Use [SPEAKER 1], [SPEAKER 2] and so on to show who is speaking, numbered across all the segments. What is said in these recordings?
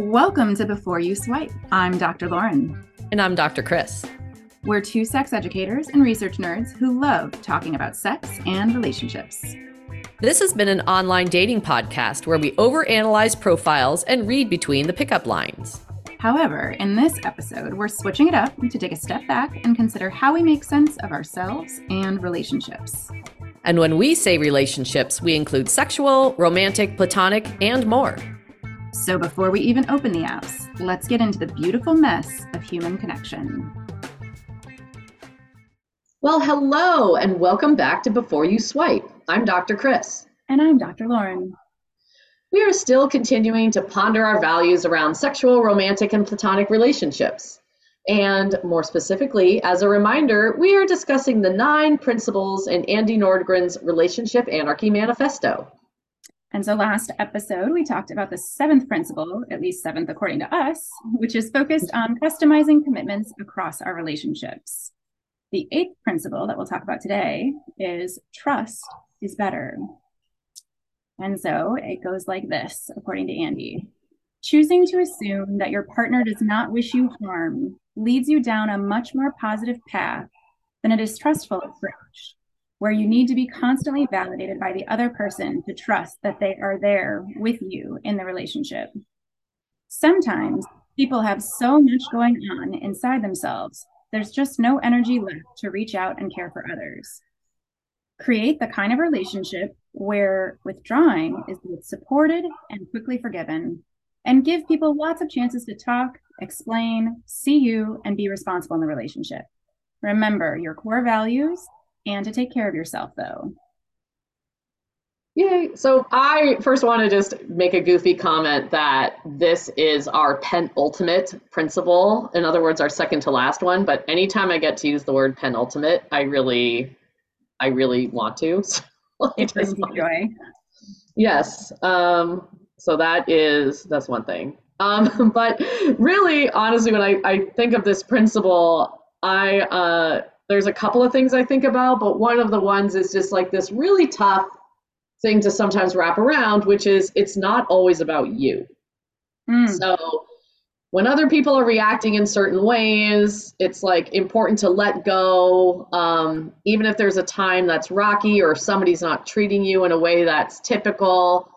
[SPEAKER 1] Welcome to Before You Swipe. I'm Dr. Lauren.
[SPEAKER 2] And I'm Dr. Kris.
[SPEAKER 1] We're two sex educators and research nerds who love talking about sex and relationships.
[SPEAKER 2] This has been an online dating podcast where we overanalyze profiles and read between the pickup lines.
[SPEAKER 1] However, in this episode, we're switching it up to take a step back and consider how we make sense of ourselves and relationships.
[SPEAKER 2] And when we say relationships, we include sexual, romantic, platonic, and more.
[SPEAKER 1] So before we even open the apps, let's get into the beautiful mess of human connection.
[SPEAKER 3] Well, hello, and welcome back to Before You Swipe. I'm Dr. Kris.
[SPEAKER 1] And I'm Dr. Lauren.
[SPEAKER 3] We are still continuing to ponder our values around sexual, romantic, and platonic relationships. And more specifically, as a reminder, we are discussing the nine principles in Andie Nordgren's Relationship Anarchy Manifesto.
[SPEAKER 1] And so last episode, we talked about the seventh principle, at least seventh according to us, which is focused mm-hmm. on customizing commitments across our relationships. The eighth principle that we'll talk about today is trust is better. And so it goes like this, according to Andie. Choosing to assume that your partner does not wish you harm leads you down a much more positive path than a distrustful approach where you need to be constantly validated by the other person to trust that they are there with you in the relationship. Sometimes people have so much going on inside themselves, there's just no energy left to reach out and care for others. Create the kind of relationship where withdrawing is both supported and quickly forgiven, and give people lots of chances to talk, explain, see you, and be responsible in the relationship. Remember your core values and to take care of yourself though.
[SPEAKER 3] Yay. So I first want to just make a goofy comment that this is our penultimate principle. In other words, our second to last one. But anytime I get to use the word penultimate, I really, I really want to.
[SPEAKER 1] So it brings me joy.
[SPEAKER 3] Yes. Um, so that is that's one thing. Um, but really, honestly, when I, I think of this principle, I uh, there's a couple of things I think about, but one of the ones is just like this really tough thing to sometimes wrap around, which is it's not always about you. Mm. So when other people are reacting in certain ways, it's like important to let go. Um, even if there's a time that's rocky or somebody's not treating you in a way that's typical,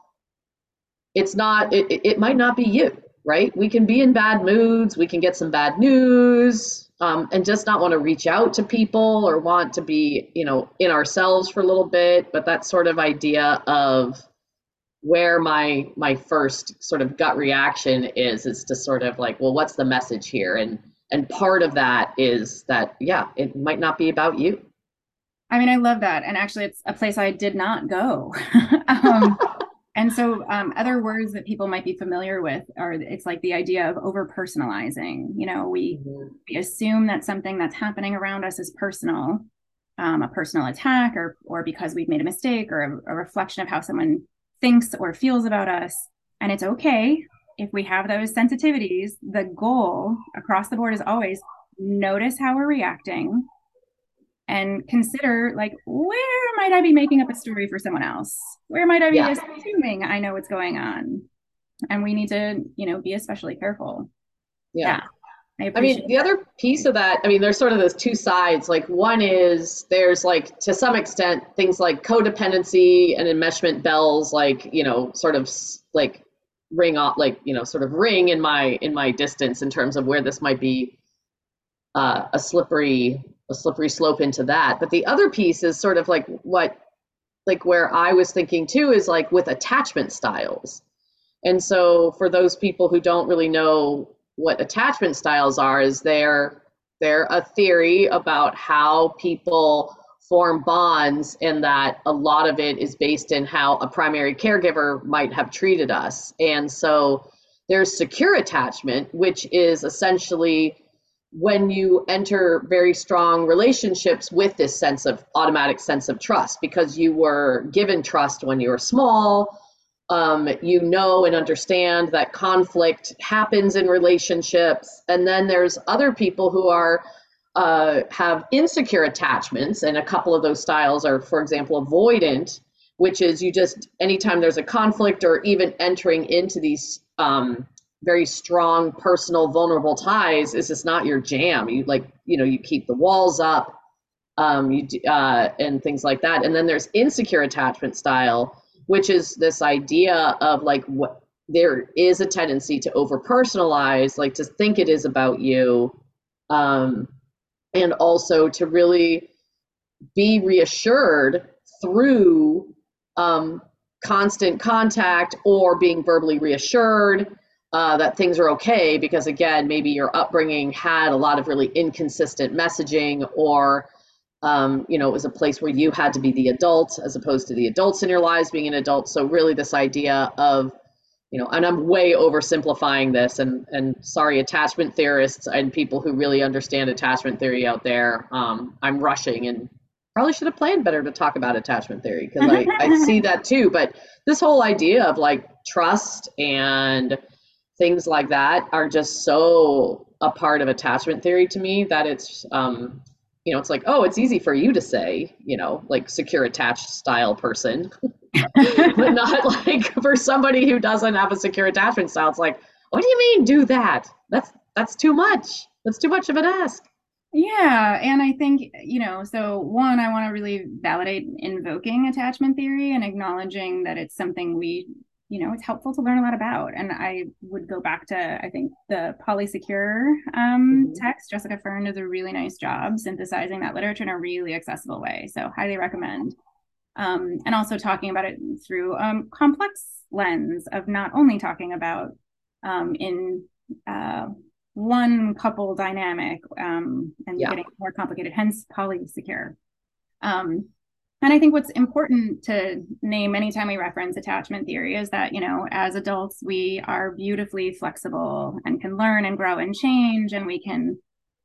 [SPEAKER 3] it's not, it, it might not be you, right? We can be in bad moods, we can get some bad news, um, and just not want to reach out to people or want to be, you know, in ourselves for a little bit. But that sort of idea of where my my first sort of gut reaction is is to sort of like, well, what's the message here? And and part of that is that yeah, it might not be about you.
[SPEAKER 1] I mean, I love that, and actually, it's a place I did not go. um, and so, um, other words that people might be familiar with are it's like the idea of over personalizing. You know, we, mm-hmm. we assume that something that's happening around us is personal, um, a personal attack, or or because we've made a mistake, or a, a reflection of how someone thinks or feels about us. And it's okay if we have those sensitivities. The goal across the board is always notice how we're reacting and consider like where might i be making up a story for someone else? Where might i be yeah. assuming i know what's going on? And we need to you know be especially careful.
[SPEAKER 3] Yeah, yeah. I, I, mean the that. other piece of that i mean there's sort of those two sides. Like one is there's like to some extent things like codependency and enmeshment bells like you know sort of like ring off like you know sort of ring in my in my distance in terms of where this might be uh, a slippery a slippery slope into that. But the other piece is sort of like what, like where I was thinking too is like with attachment styles. And so for those people who don't really know what attachment styles are, is they're they're a theory about how people form bonds and that a lot of it is based in how a primary caregiver might have treated us. And so there's secure attachment, which is essentially when you enter very strong relationships with this sense of automatic sense of trust because you were given trust when you were small. Um, you know and understand that conflict happens in relationships. And then there's other people who are uh, have insecure attachments and a couple of those styles are for example avoidant which is you just anytime there's a conflict or even entering into these um, very strong personal vulnerable ties is just not your jam. You like you know you keep the walls up um you uh and things like that. And then there's insecure attachment style which is this idea of like what there is a tendency to over personalize like to think it is about you um and also to really be reassured through um constant contact or being verbally reassured uh, that things are okay because again maybe your upbringing had a lot of really inconsistent messaging or um, you know it was a place where you had to be the adult as opposed to the adults in your lives being an adult. So really this idea of you know and i'm way oversimplifying this and and sorry attachment theorists and people who really understand attachment theory out there um, i'm rushing and probably should have planned better to talk about attachment theory because I, I see that too. But this whole idea of like trust and things like that are just so a part of attachment theory to me that it's um you know it's like oh it's easy for you to say you know like secure attached style person. But not like for somebody who doesn't have a secure attachment style it's like what do you mean do that? That's that's too much. That's too much of an ask.
[SPEAKER 1] Yeah and i think you know so one i want to really validate invoking attachment theory and acknowledging that it's something we you know it's helpful to learn a lot about. And i would go back to i think the polysecure um, mm-hmm. text. Jessica fern does a really nice job synthesizing that literature in a really accessible way. So highly recommend. Um, and also talking about it through a um, complex lens of not only talking about um, in uh, one couple dynamic um, and yeah. getting more complicated hence polysecure. Um, and I think what's important to name anytime we reference attachment theory is that, you know, as adults, we are beautifully flexible and can learn and grow and change. And we can,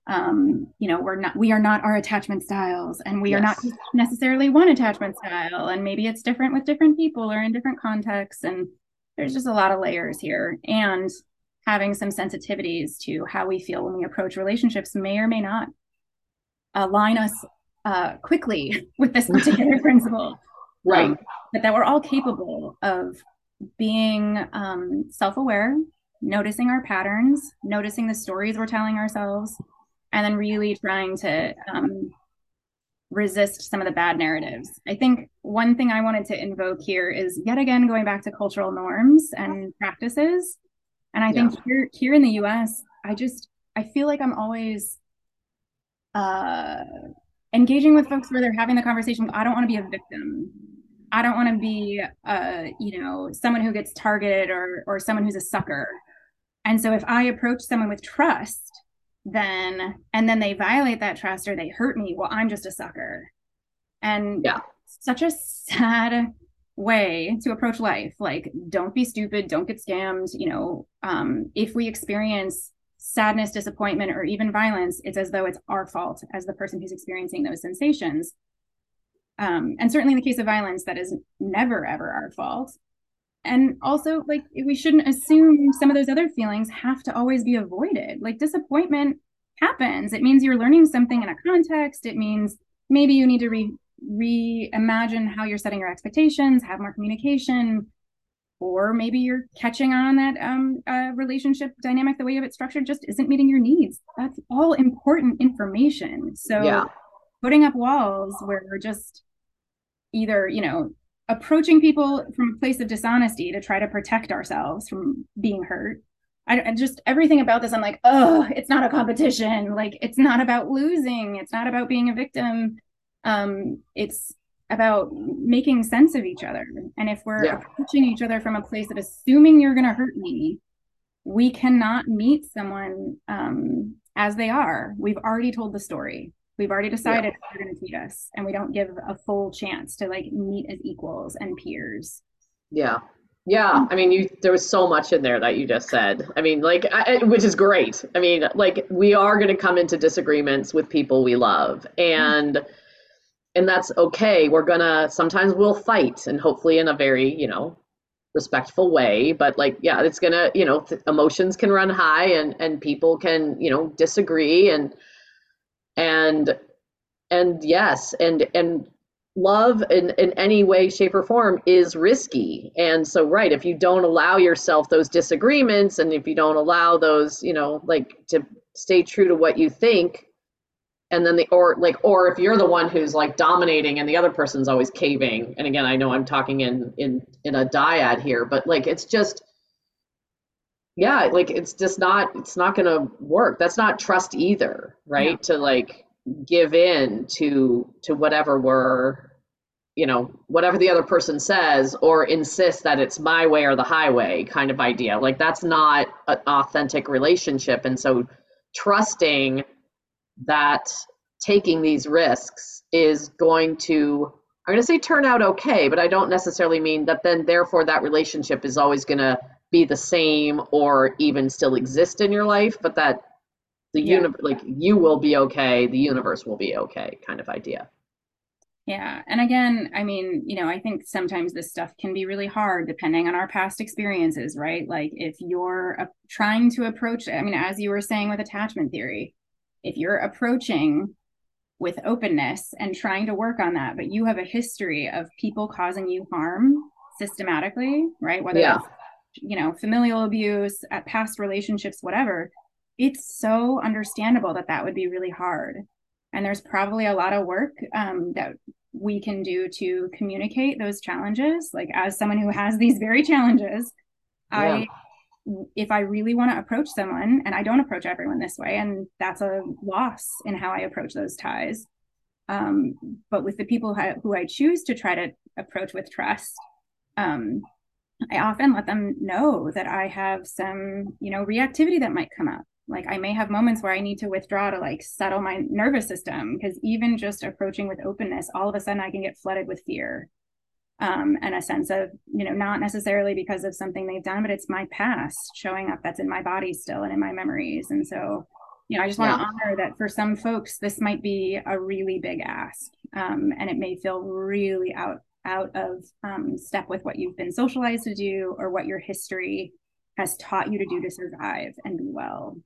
[SPEAKER 1] um, you know, we're not, we are not our attachment styles and we yes. are not necessarily one attachment style. And maybe it's different with different people or in different contexts. And there's just a lot of layers here. And having some sensitivities to how we feel when we approach relationships may or may not align us uh, quickly with this particular principle.
[SPEAKER 3] Right. Um,
[SPEAKER 1] but that we're all capable of being um, self aware, noticing our patterns, noticing the stories we're telling ourselves, and then really trying to um, resist some of the bad narratives. I think one thing I wanted to invoke here is yet again going back to cultural norms and practices. And I think yeah. here here in the US, I just I feel like I'm always uh engaging with folks where they're having the conversation i don't want to be a victim. I don't want to be uh you know someone who gets targeted or or someone who's a sucker. And so if i approach someone with trust then and then they violate that trust or they hurt me well i'm just a sucker. And
[SPEAKER 3] yeah.
[SPEAKER 1] such a sad way to approach life. Like don't be stupid don't get scammed you know um if we experience sadness, disappointment, or even violence, it's as though it's our fault as the person who's experiencing those sensations. Um, and certainly in the case of violence, that is never, ever our fault. And also, like, we shouldn't assume some of those other feelings have to always be avoided. Like, disappointment happens. It means you're learning something in a context. It means maybe you need to re reimagine how you're setting your expectations, have more communication, or maybe you're catching on that um, uh, relationship dynamic the way you have it structured just isn't meeting your needs. That's all important information. So yeah. putting up walls where we're just either you know approaching people from a place of dishonesty to try to protect ourselves from being hurt. I, I just everything about this i'm like oh it's not a competition. Like it's not about losing. It's not about being a victim. Um it's about making sense of each other. And if we're yeah. approaching each other from a place of assuming you're going to hurt me, we cannot meet someone um, as they are. We've already told the story. We've already decided yeah. they're going to treat us, and we don't give a full chance to like meet as equals and peers.
[SPEAKER 3] Yeah. Yeah, I mean, you there was so much in there that you just said. I mean, like, I, which is great. I mean, like, we are going to come into disagreements with people we love, and mm-hmm and that's okay. We're gonna sometimes we'll fight and hopefully in a very you know respectful way but like yeah it's gonna you know th- emotions can run high and and people can you know disagree and and and yes and and love in, in any way shape or form is risky. And so right if you don't allow yourself those disagreements and if you don't allow those you know like to stay true to what you think and then the or like or if you're the one who's like dominating and the other person's always caving and again i know i'm talking in in in a dyad here but like it's just yeah like it's just not it's not going to work. That's not trust either right? Yeah. to like give in to to whatever we're you know whatever the other person says or insist that it's my way or the highway kind of idea. Like that's not an authentic relationship. And so trusting that taking these risks is going to i'm going to say turn out okay but i don't necessarily mean that then therefore that relationship is always going to be the same or even still exist in your life but that the yeah. universe like you will be okay the universe will be okay kind of idea
[SPEAKER 1] yeah. And again, I mean, you know, I think sometimes this stuff can be really hard depending on our past experiences, right? Like if you're uh, trying to approach, I mean, as you were saying with attachment theory, if you're approaching with openness and trying to work on that, but you have a history of people causing you harm systematically, right? Whether yeah. you know, familial abuse, at past relationships, whatever, it's so understandable that that would be really hard and there's probably a lot of work um, that we can do to communicate those challenges like as someone who has these very challenges yeah. i if i really want to approach someone and i don't approach everyone this way and that's a loss in how i approach those ties. Um, but with the people who i choose to try to approach with trust um, i often let them know that i have some you know reactivity that might come up. Like i may have moments where i need to withdraw to like settle my nervous system because even just approaching with openness all of a sudden i can get flooded with fear um, and a sense of you know not necessarily because of something they've done but it's my past showing up that's in my body still and in my memories and so you know i just want to yeah. honor that for some folks this might be a really big ask um, and it may feel really out out of um, step with what you've been socialized to do or what your history has taught you to do to survive and be well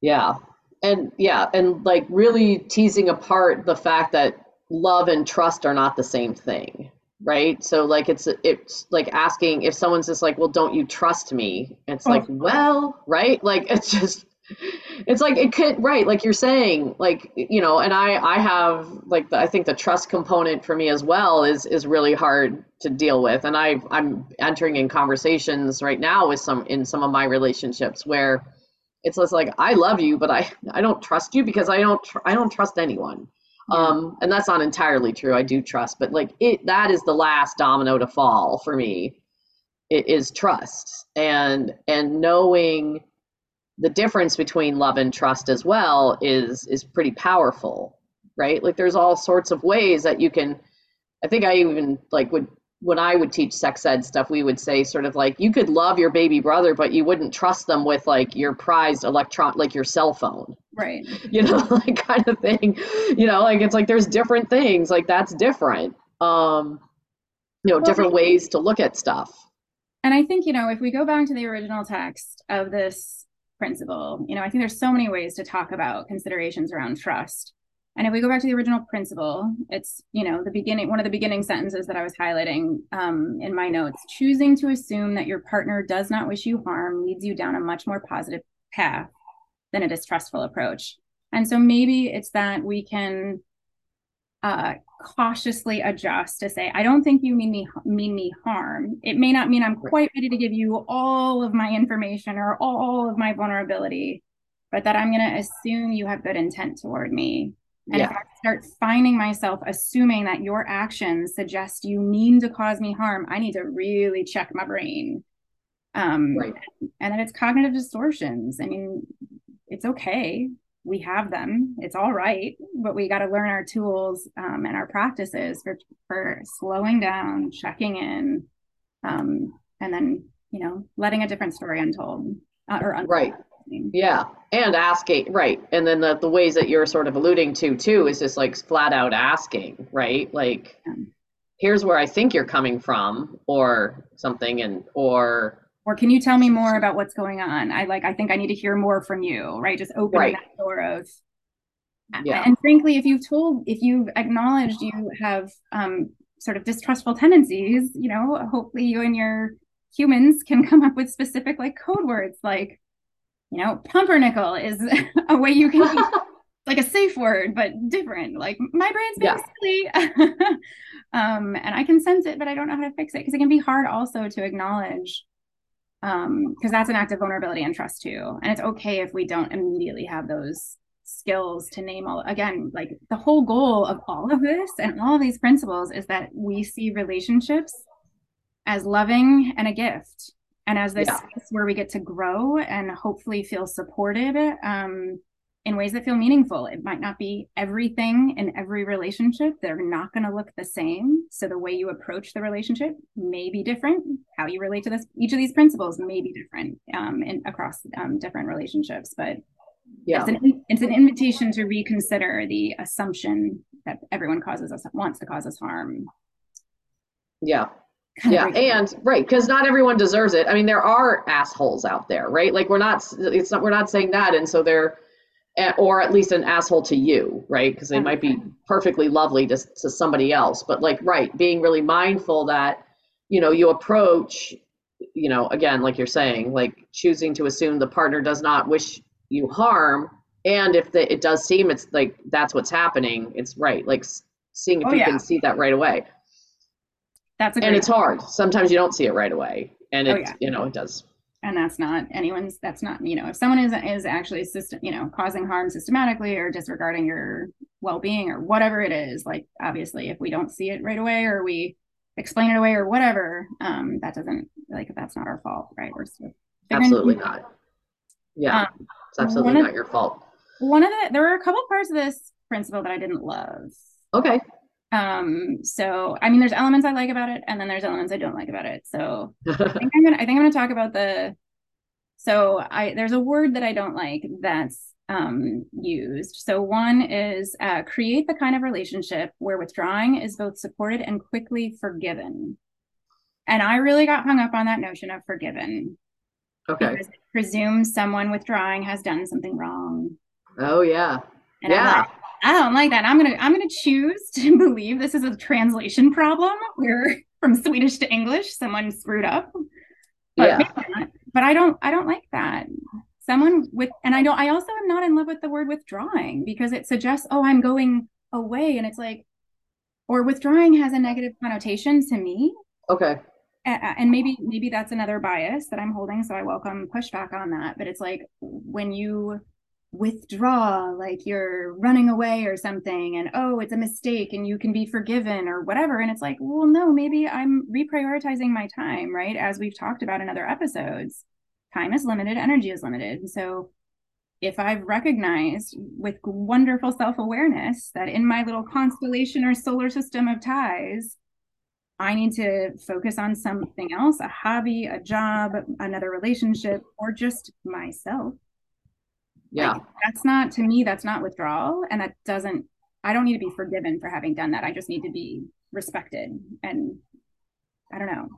[SPEAKER 3] yeah. And yeah, and like really teasing apart the fact that love and trust are not the same thing, right? So like it's it's like asking if someone's just like, "Well, don't you trust me?" It's oh. like, "Well, right?" Like it's just it's like it could right like you're saying like you know and i i have like the, i think the trust component for me as well is is really hard to deal with and i i'm entering in conversations right now with some in some of my relationships where it's just like I love you, but I I don't trust you because I don't tr- I don't trust anyone. Um, and that's not entirely true. I do trust, but like it that is the last domino to fall for me. It is trust and and knowing the difference between love and trust as well is is pretty powerful, right? Like there's all sorts of ways that you can. I think I even like would when I would teach sex ed stuff, we would say sort of like you could love your baby brother, but you wouldn't trust them with like your prized electron, like your cell phone.
[SPEAKER 1] Right.
[SPEAKER 3] You know, like kind of thing. You know, like it's like there's different things, like that's different. Um, you know, well, different ways to look at stuff.
[SPEAKER 1] And I think, you know, if we go back to the original text of this principle, you know, I think there's so many ways to talk about considerations around trust. And if we go back to the original principle, it's, you know, the beginning, one of the beginning sentences that I was highlighting um, in my notes choosing to assume that your partner does not wish you harm leads you down a much more positive path than a distrustful approach. And so maybe it's that we can uh, cautiously adjust to say, I don't think you mean me mean me harm. It may not mean I'm quite ready to give you all of my information or all of my vulnerability, but that I'm going to assume you have good intent toward me and yeah. if I start finding myself assuming that your actions suggest you mean to cause me harm, I need to really check my brain. Um, right. And then it's cognitive distortions. I mean, it's okay. We have them. It's all right. But we got to learn our tools um, and our practices for, for slowing down, checking in, um, and then, you know, letting a different story untold uh, or untold.
[SPEAKER 3] Right yeah. And asking, right. And then the, the ways that you're sort of alluding to too is just like flat out asking, right? Like, yeah. here's where I think you're coming from or something and, or,
[SPEAKER 1] or can you tell me more about what's going on? I like, I think I need to hear more from you, right? Just opening right. that door of, yeah. and frankly if you've told if you've acknowledged you have um, sort of distrustful tendencies you know hopefully you and your humans can come up with specific like code words like you know pumpernickel is a way you can like a safe word but different like my brain's being yeah. silly um and i can sense it but i don't know how to fix it because it can be hard also to acknowledge um because that's an act of vulnerability and trust too and it's okay if we don't immediately have those skills to name all again like the whole goal of all of this and all of these principles is that we see relationships as loving and a gift and as this yeah. space where we get to grow and hopefully feel supported um, in ways that feel meaningful it might not be everything in every relationship they're not going to look the same so the way you approach the relationship may be different how you relate to this each of these principles may be different um, in, across um, different relationships but yeah. It's an, it's an invitation to reconsider the assumption that everyone causes us wants to cause us harm.
[SPEAKER 3] Yeah. Kind yeah, and right, because not everyone deserves it. I mean, there are assholes out there, right? Like we're not, it's not, we're not saying that, and so they're, eh, or at least an asshole to you, right? Because they might be perfectly lovely to to somebody else, but like, right, being really mindful that, you know, you approach, you know, again, like you're saying, like choosing to assume the partner does not wish you harm and if the, it does seem it's like that's what's happening it's right like seeing if oh, you yeah. can see that right away
[SPEAKER 1] that's
[SPEAKER 3] and it's hard sometimes you don't see it right away and it oh, yeah. you know it does
[SPEAKER 1] and that's not anyone's that's not you know if someone is is actually system you know causing harm systematically or disregarding your well-being or whatever it is like obviously if we don't see it right away or we explain it away or whatever um that doesn't like that's not our fault right we're
[SPEAKER 3] absolutely not yeah um, it's absolutely not your fault.
[SPEAKER 1] One of the there were a couple parts of this principle that I didn't love.
[SPEAKER 3] Okay.
[SPEAKER 1] Um, so I mean there's elements I like about it and then there's elements I don't like about it. So I think I'm gonna I think I'm gonna talk about the so I there's a word that I don't like that's um, used. So one is uh, create the kind of relationship where withdrawing is both supported and quickly forgiven. And I really got hung up on that notion of forgiven.
[SPEAKER 3] Okay. Because
[SPEAKER 1] it presumes someone withdrawing has done something wrong.
[SPEAKER 3] Oh yeah.
[SPEAKER 1] And
[SPEAKER 3] yeah.
[SPEAKER 1] Like, I don't like that. I'm gonna I'm gonna choose to believe this is a translation problem where from Swedish to English someone screwed up. But
[SPEAKER 3] yeah.
[SPEAKER 1] But I don't I don't like that. Someone with and I don't I also am not in love with the word withdrawing because it suggests, oh, I'm going away. And it's like, or withdrawing has a negative connotation to me.
[SPEAKER 3] Okay
[SPEAKER 1] and maybe maybe that's another bias that i'm holding so i welcome pushback on that but it's like when you withdraw like you're running away or something and oh it's a mistake and you can be forgiven or whatever and it's like well no maybe i'm reprioritizing my time right as we've talked about in other episodes time is limited energy is limited so if i've recognized with wonderful self-awareness that in my little constellation or solar system of ties I need to focus on something else, a hobby, a job, another relationship, or just myself.
[SPEAKER 3] Yeah. Like,
[SPEAKER 1] that's not to me, that's not withdrawal. And that doesn't, I don't need to be forgiven for having done that. I just need to be respected. And I don't know.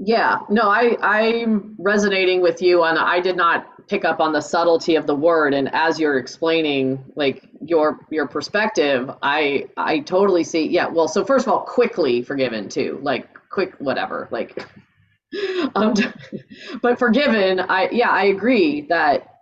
[SPEAKER 3] Yeah, no, I I'm resonating with you on I did not pick up on the subtlety of the word and as you're explaining like your your perspective, I I totally see. Yeah, well, so first of all, quickly forgiven too. Like quick whatever, like um but forgiven, I yeah, I agree that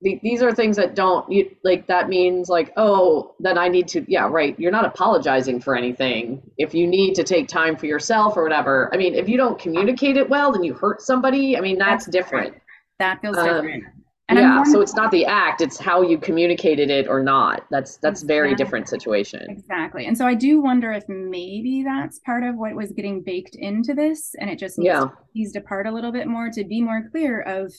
[SPEAKER 3] these are things that don't you, like that means like oh then i need to yeah right you're not apologizing for anything if you need to take time for yourself or whatever i mean if you don't communicate it well then you hurt somebody i mean that's, that's different. different
[SPEAKER 1] that feels um, different
[SPEAKER 3] and yeah so it's not the act it's how you communicated it or not that's that's exactly. very different situation
[SPEAKER 1] exactly and so i do wonder if maybe that's part of what was getting baked into this and it just needs yeah. to be teased apart a little bit more to be more clear of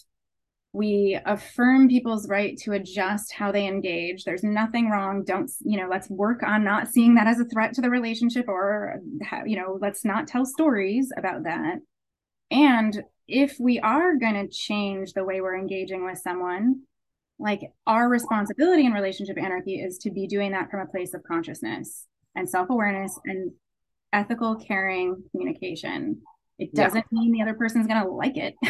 [SPEAKER 1] we affirm people's right to adjust how they engage. There's nothing wrong. Don't you know let's work on not seeing that as a threat to the relationship or you know let's not tell stories about that. And if we are going to change the way we're engaging with someone like our responsibility in relationship anarchy is to be doing that from a place of consciousness and self-awareness and ethical caring communication. It doesn't yeah. mean the other person's going to like it.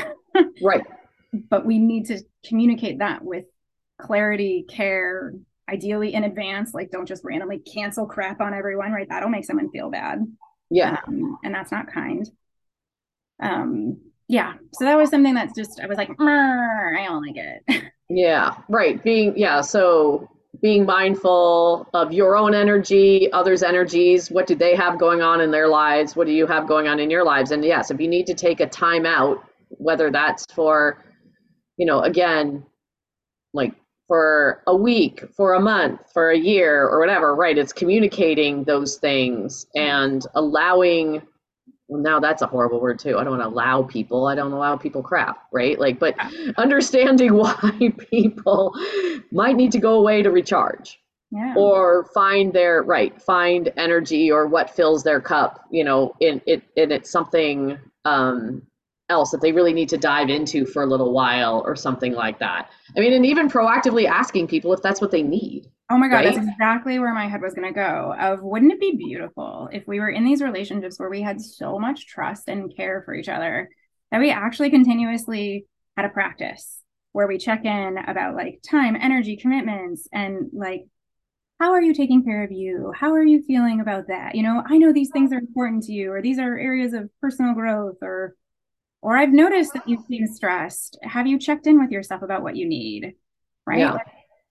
[SPEAKER 3] Right
[SPEAKER 1] but we need to communicate that with clarity, care, ideally in advance like don't just randomly cancel crap on everyone right? That'll make someone feel bad.
[SPEAKER 3] Yeah.
[SPEAKER 1] Um, and that's not kind. Um yeah. So that was something that's just i was like i don't like it.
[SPEAKER 3] Yeah right. Being yeah so being mindful of your own energy others energies what do they have going on in their lives? What do you have going on in your lives? And yes if you need to take a time out whether that's for you know again like for a week, for a month, for a year, or whatever, right? It's communicating those things and allowing. Well, now that's a horrible word too. I don't want to allow people. I don't allow people crap, right? Like, but understanding why people might need to go away to recharge.
[SPEAKER 1] Yeah.
[SPEAKER 3] or find their right find energy or what fills their cup you know in it and it's something um else that they really need to dive into for a little while or something like that. I mean, and even proactively asking people if that's what they need.
[SPEAKER 1] Oh my God, right? that's exactly where my head was going to go. Of wouldn't it be beautiful if we were in these relationships where we had so much trust and care for each other that we actually continuously had a practice where we check in about like time, energy, commitments, and like, how are you taking care of you? How are you feeling about that? You know, I know these things are important to you, or these are areas of personal growth, or or I've noticed that you seem stressed. Have you checked in with yourself about what you need? Right?
[SPEAKER 3] Yeah.
[SPEAKER 1] Like,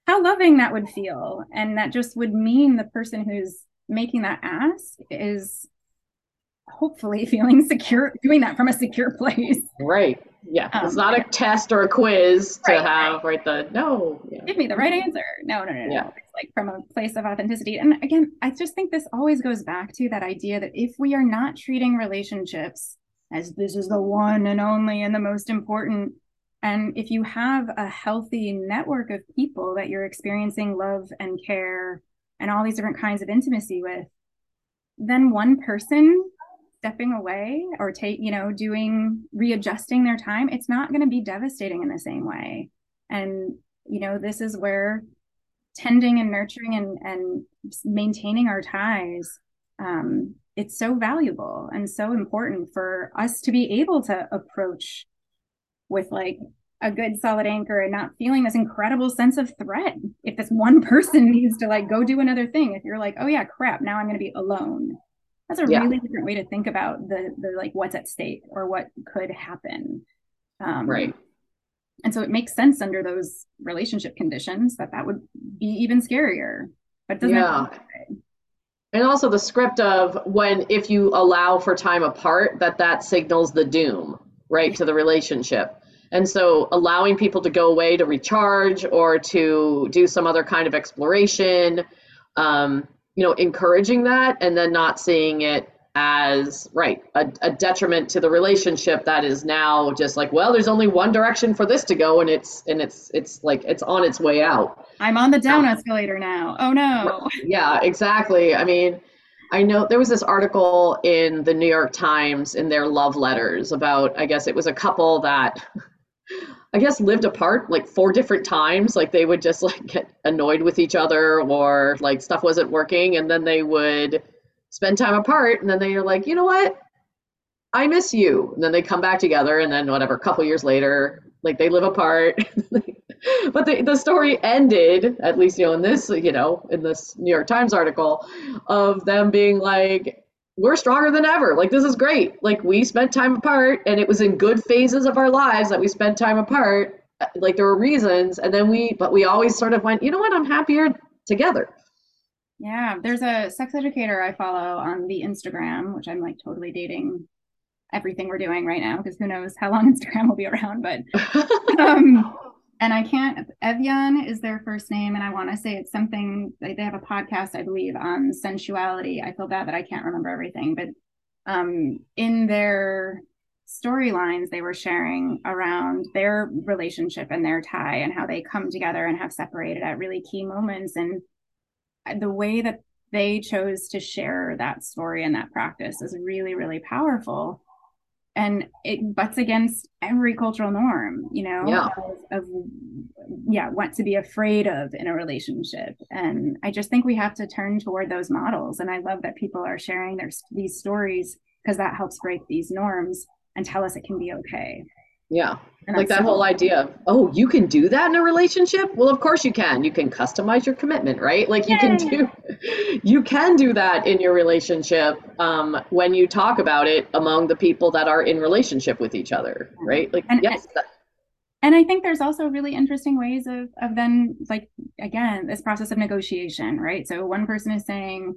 [SPEAKER 1] how loving that would feel. And that just would mean the person who's making that ask is hopefully feeling secure, doing that from a secure place.
[SPEAKER 3] Right. Yeah. Um, it's not a test or a quiz to right, have, right? The no.
[SPEAKER 1] Yeah. Give me the right answer. No, no, no, no. Yeah. It's like from a place of authenticity. And again, I just think this always goes back to that idea that if we are not treating relationships as this is the one and only and the most important. And if you have a healthy network of people that you're experiencing love and care and all these different kinds of intimacy with, then one person stepping away or take, you know, doing readjusting their time, it's not going to be devastating in the same way. And, you know, this is where tending and nurturing and, and maintaining our ties um, it's so valuable and so important for us to be able to approach with like a good solid anchor and not feeling this incredible sense of threat. If this one person needs to like go do another thing if you're like oh yeah crap now i'm going to be alone. That's a yeah. really different way to think about the the like what's at stake or what could happen.
[SPEAKER 3] Um, right.
[SPEAKER 1] and so it makes sense under those relationship conditions that that would be even scarier but doesn't
[SPEAKER 3] yeah and also the script of when if you allow for time apart that that signals the doom right to the relationship. And so allowing people to go away to recharge or to do some other kind of exploration um, you know encouraging that and then not seeing it as right a, a, detriment to the relationship that is now just like well there's only one direction for this to go and it's and it's it's like it's on its way out.
[SPEAKER 1] I'm on the down um, escalator now. Oh no.
[SPEAKER 3] Yeah exactly. I mean i know there was this article in the new york times in their love letters about i guess it was a couple that I guess lived apart like four different times. Like they would just like get annoyed with each other or like stuff wasn't working and then they would spend time apart and then they're like you know what? I miss you. And then they come back together and then whatever a couple years later like they live apart. But the, the story ended at least you know in this you know in this new york times article of them being like we're stronger than ever. Like this is great. Like we spent time apart and it was in good phases of our lives that we spent time apart. Like there were reasons and then we but we always sort of went you know what? I'm happier together
[SPEAKER 1] yeah, there's a sex educator I follow on the Instagram, which I'm like totally dating everything we're doing right now because who knows how long Instagram will be around. But um, and I can't. Evian is their first name, and I want to say it's something. They have a podcast, I believe, on sensuality. I feel bad that I can't remember everything, but um, in their storylines they were sharing around their relationship and their tie and how they come together and have separated at really key moments and the way that they chose to share that story and that practice is really really powerful. And it butts against every cultural norm you know
[SPEAKER 3] yeah.
[SPEAKER 1] of, of, yeah what to be afraid of in a relationship. And i just think we have to turn toward those models. And i love that people are sharing their these stories because that helps break these norms and tell us it can be okay
[SPEAKER 3] Yeah. Like that whole idea of, oh, you can do that in a relationship? Well, of course you can. You can customize your commitment, right? Like you can do you can do that in your relationship um, when you talk about it among the people that are in relationship with each other, right? Like
[SPEAKER 1] and,
[SPEAKER 3] yes.
[SPEAKER 1] and I think there's also really interesting ways of of then like again, this process of negotiation, right? So one person is saying,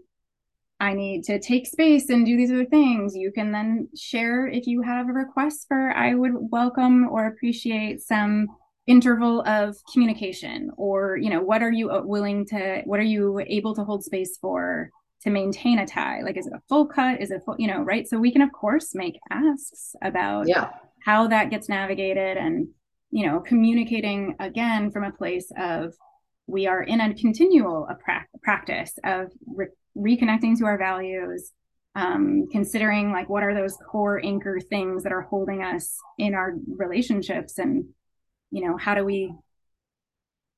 [SPEAKER 1] I need to take space and do these other things. You can then share if you have a request for, I would welcome or appreciate some interval of communication or, you know, what are you uh, willing to, what are you able to hold space for to maintain a tie? Like, is it a full cut? Is it full, you know, right? So we can, of course, make asks about
[SPEAKER 3] yeah.
[SPEAKER 1] how that gets navigated and, you know, communicating again from a place of, we are in a continual a practice of re- reconnecting to our values um, considering like what are those core anchor things that are holding us in our relationships and you know how do we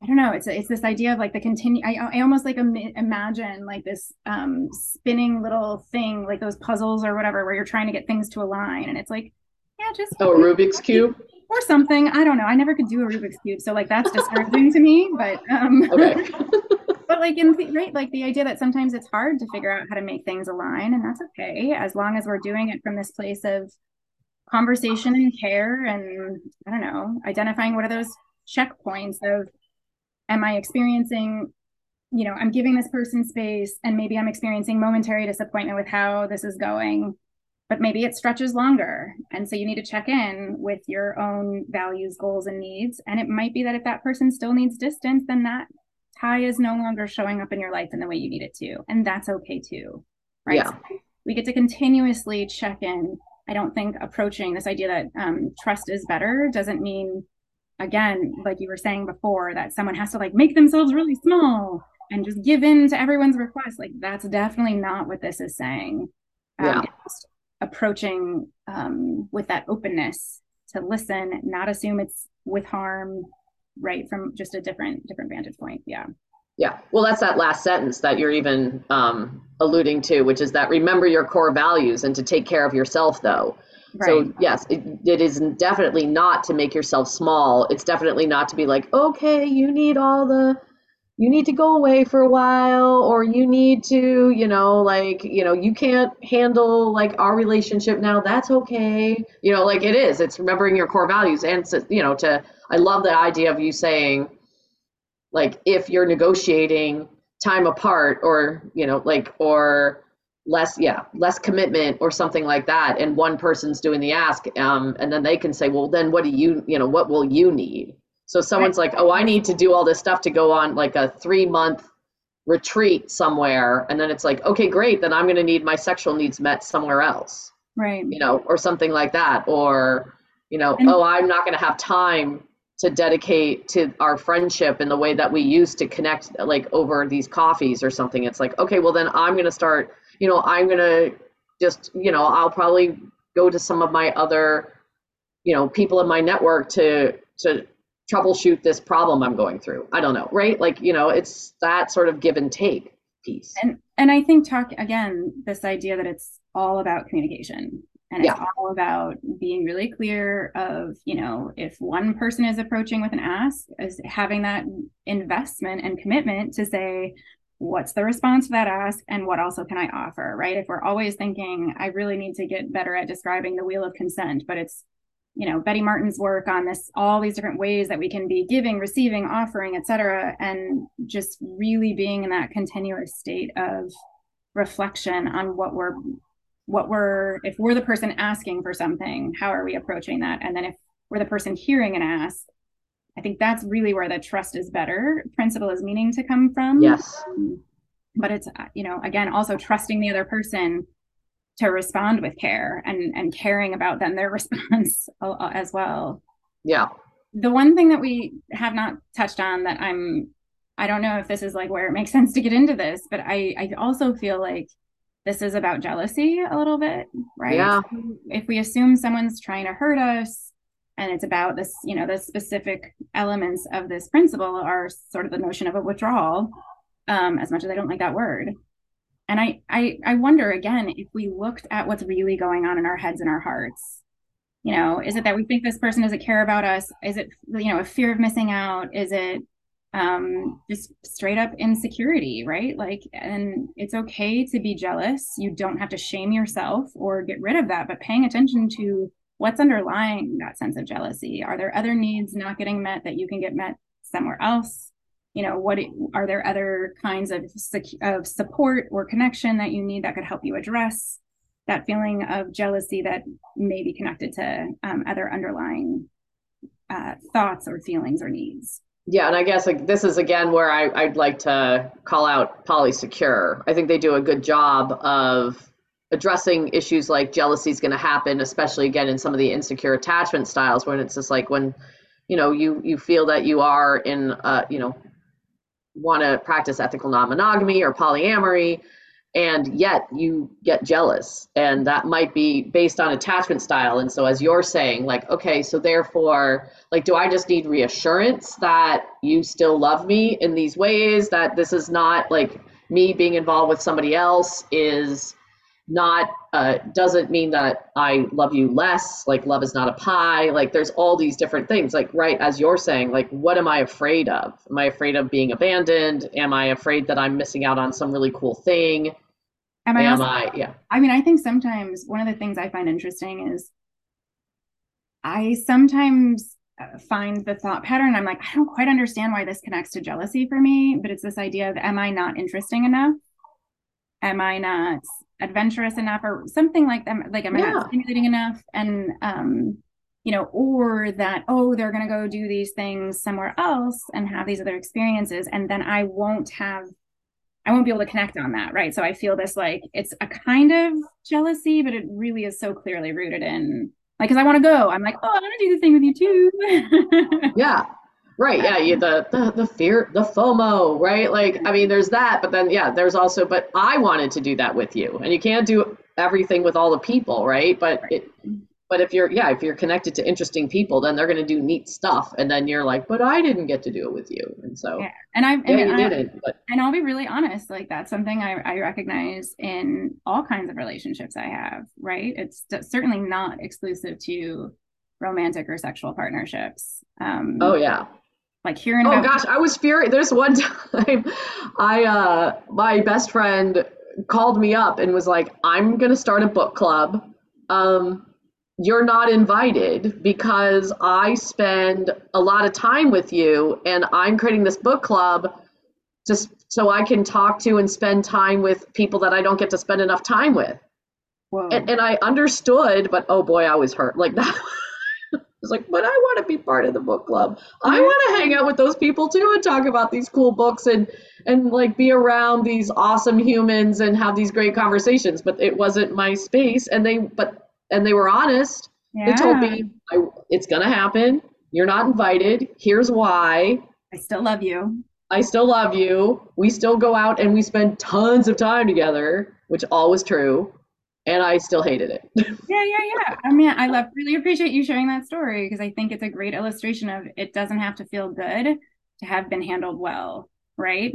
[SPEAKER 1] i don't know it's it's this idea of like the continue i, I almost like Im- imagine like this um spinning little thing like those puzzles or whatever where you're trying to get things to align and it's like yeah just
[SPEAKER 3] oh rubik's cube?
[SPEAKER 1] or something i don't know i never could do a rubik's cube so like that's discouraging to me but um okay but like in the, right like the idea that sometimes it's hard to figure out how to make things align and that's okay as long as we're doing it from this place of conversation and care and i don't know identifying what are those checkpoints of am i experiencing you know i'm giving this person space and maybe i'm experiencing momentary disappointment with how this is going but maybe it stretches longer. And so you need to check in with your own values goals and needs and it might be that if that person still needs distance then that tie is no longer showing up in your life in the way you need it to. And that's okay too. Right.
[SPEAKER 3] Yeah. So
[SPEAKER 1] we get to continuously check in. I don't think approaching this idea that um, trust is better doesn't mean, again, like you were saying before, that someone has to like make themselves really small and just give in to everyone's request. Like that's definitely not what this is saying.
[SPEAKER 3] Um, yeah.
[SPEAKER 1] approaching um, with that openness to listen, not assume it's with harm, right from just a different different vantage point yeah.
[SPEAKER 3] Yeah well that's that last sentence that you're even um, alluding to which is that remember your core values and to take care of yourself though. Right. so yes it, it is definitely not to make yourself small. It's definitely not to be like okay you need all the you need to go away for a while or you need to you know like you know you can't handle like our relationship now. That's okay. You know like it is. It's remembering your core values and you know to I love the idea of you saying, like, if you're negotiating time apart or, you know, like, or less, yeah, less commitment or something like that, and one person's doing the ask, um, and then they can say, well, then what do you, you know, what will you need? So someone's like, oh, I need to do all this stuff to go on like a three month retreat somewhere. And then it's like, okay, great. Then I'm going to need my sexual needs met somewhere else.
[SPEAKER 1] Right.
[SPEAKER 3] You know, or something like that. Or, you know, and- oh, I'm not going to have time to dedicate to our friendship in the way that we used to connect like over these coffees or something. It's like okay well then i'm going to start you know i'm going to just you know i'll probably go to some of my other you know people in my network to to troubleshoot this problem i'm going through. I don't know right? Like you know it's that sort of give and take piece.
[SPEAKER 1] And and i think talk again this idea that it's all about communication and it's yeah. all about being really clear of you know if one person is approaching with an ask is having that investment and commitment to say what's the response to that ask and what also can i offer right if we're always thinking i really need to get better at describing the wheel of consent but it's you know betty martin's work on this all these different ways that we can be giving receiving offering etc and just really being in that continuous state of reflection on what we're what we're if we're the person asking for something how are we approaching that? And then if we're the person hearing an ask i think that's really where the trust is better. Principle is meaning to come from.
[SPEAKER 3] Yes.
[SPEAKER 1] Um, but it's you know again also trusting the other person to respond with care and and caring about them their response as well.
[SPEAKER 3] Yeah.
[SPEAKER 1] The one thing that we have not touched on that i'm i don't know if this is like where it makes sense to get into this but i i also feel like this is about jealousy a little bit, right?
[SPEAKER 3] Yeah.
[SPEAKER 1] if we assume someone's trying to hurt us and it's about this, you know, the specific elements of this principle are sort of the notion of a withdrawal, um, as much as I don't like that word. And I, I, I wonder again if we looked at what's really going on in our heads and our hearts, you know is it that we think this person doesn't care about us is it you know a fear of missing out is it um just straight up insecurity right? Like and it's okay to be jealous. You don't have to shame yourself or get rid of that but paying attention to what's underlying that sense of jealousy. Are there other needs not getting met that you can get met somewhere else? You know what are there other kinds of, of support or connection that you need that could help you address that feeling of jealousy that may be connected to um, other underlying uh, thoughts or feelings or needs.
[SPEAKER 3] Yeah, and I guess like this is again where I, I'd like to call out Polysecure. I think they do a good job of addressing issues like jealousy is going to happen, especially again in some of the insecure attachment styles when it's just like when you know you you feel that you are in uh you know want to practice ethical non-monogamy or polyamory and yet you get jealous. And that might be based on attachment style. And so as you're saying like okay so therefore like do i just need reassurance that you still love me in these ways? That this is not like me being involved with somebody else is not uh, doesn't mean that i love you less like love is not a pie. Like there's all these different things. Like right as you're saying like what am i afraid of? Am i afraid of being abandoned? Am i afraid that i'm missing out on some really cool thing
[SPEAKER 1] Am I, also, I? Yeah. I mean, I think sometimes one of the things I find interesting is I sometimes uh, find the thought pattern. I'm like, I don't quite understand why this connects to jealousy for me, but it's this idea of, am I not interesting enough? Am I not adventurous enough, or something like that? Like, am I not stimulating enough? And um, you know, or that oh, they're going to go do these things somewhere else and have these other experiences, and then I won't have I won't be able to connect on that, right? So I feel this like it's a kind of jealousy, but it really is so clearly rooted in like because I want to go. I'm like, oh, I want to do the thing with you too.
[SPEAKER 3] yeah, right. Yeah, you the, the the fear, the FOMO, right? Like, I mean, there's that, but then yeah, there's also, but I wanted to do that with you, and you can't do everything with all the people, right? But it but if you're yeah if you're connected to interesting people then they're going to do neat stuff and then you're like but i didn't get to do it with you. And so yeah.
[SPEAKER 1] And i
[SPEAKER 3] yeah,
[SPEAKER 1] and
[SPEAKER 3] you
[SPEAKER 1] I,
[SPEAKER 3] didn't but
[SPEAKER 1] and i'll be really honest like that's something I, I recognize in all kinds of relationships i have right? It's certainly not exclusive to romantic or sexual partnerships.
[SPEAKER 3] Um oh yeah.
[SPEAKER 1] like here hearing
[SPEAKER 3] oh gosh i was furious there's one time i uh my best friend called me up and was like i'm gonna start a book club. Um you're not invited because I spend a lot of time with you and I'm creating this book club just so I can talk to and spend time with people that I don't get to spend enough time with. And, and I understood, but oh boy, I was hurt. Like that was like, but I want to be part of the book club. I want to hang out with those people too and talk about these cool books and and like be around these awesome humans and have these great conversations. But it wasn't my space, and they but and they were honest. Yeah. They told me it's going to happen. You're not invited. Here's why.
[SPEAKER 1] I still love you.
[SPEAKER 3] I still love you. We still go out and we spend tons of time together, which all was true. And I still hated it.
[SPEAKER 1] yeah, yeah, yeah. I mean, I love really appreciate you sharing that story because I think it's a great illustration of it doesn't have to feel good to have been handled well, right?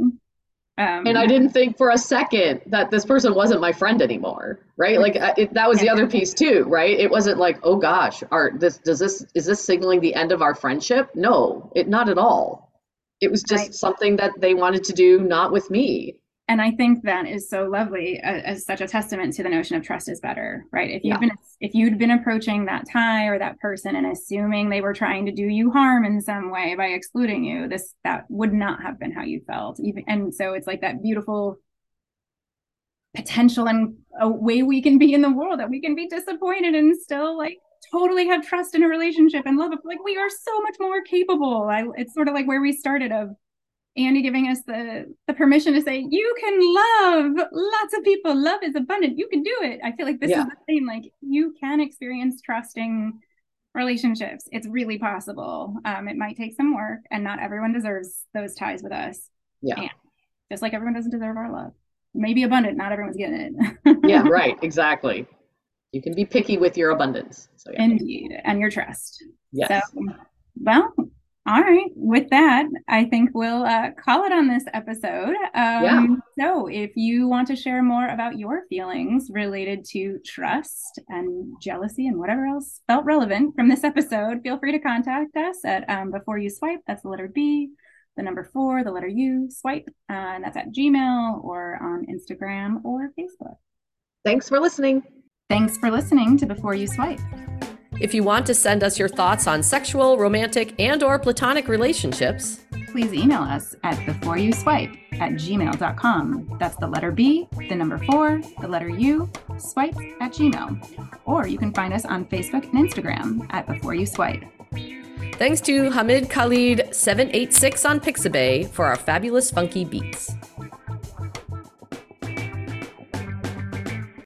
[SPEAKER 3] Um, and I didn't think for a second that this person wasn't my friend anymore, right? Like it, that was the other piece too, right? It wasn't like, oh gosh, art, this does this is this signaling the end of our friendship? No, it not at all. It was just right. something that they wanted to do, not with me
[SPEAKER 1] and i think that is so lovely uh, as such a testament to the notion of trust is better right? If you've yeah. been if you'd been approaching that tie or that person and assuming they were trying to do you harm in some way by excluding you this that would not have been how you felt. Even and so it's like that beautiful potential and a way we can be in the world that we can be disappointed and still like totally have trust in a relationship and love it like we are so much more capable. I, it's sort of like where we started of Andie giving us the the permission to say you can love lots of people. Love is abundant. You can do it. I feel like this yeah. is the same. Like you can experience trusting relationships. It's really possible. Um, it might take some work, and not everyone deserves those ties with us.
[SPEAKER 3] Yeah. And
[SPEAKER 1] just like everyone doesn't deserve our love. Maybe abundant. Not everyone's getting
[SPEAKER 3] it. yeah. Right. Exactly. You can be picky with your abundance.
[SPEAKER 1] So yeah. Indeed, and your trust.
[SPEAKER 3] Yes.
[SPEAKER 1] So, well, All right. With that, I think we'll uh, call it on this episode. Um, yeah. So, if you want to share more about your feelings related to trust and jealousy and whatever else felt relevant from this episode, feel free to contact us at um, Before You Swipe. That's the letter B, the number four, the letter U, swipe. Uh, and that's at Gmail or on Instagram or Facebook.
[SPEAKER 4] Thanks for listening.
[SPEAKER 1] Thanks for listening to Before You Swipe.
[SPEAKER 3] If you want to send us your thoughts on sexual, romantic, and or platonic relationships,
[SPEAKER 1] please email us at beforeyouswipe at gmail.com. That's the letter B, the number four, the letter U, swipe at gmail. Or you can find us on Facebook and Instagram at Before You Swipe.
[SPEAKER 3] Thanks to Hamid Khalid 786 on Pixabay for our fabulous funky beats.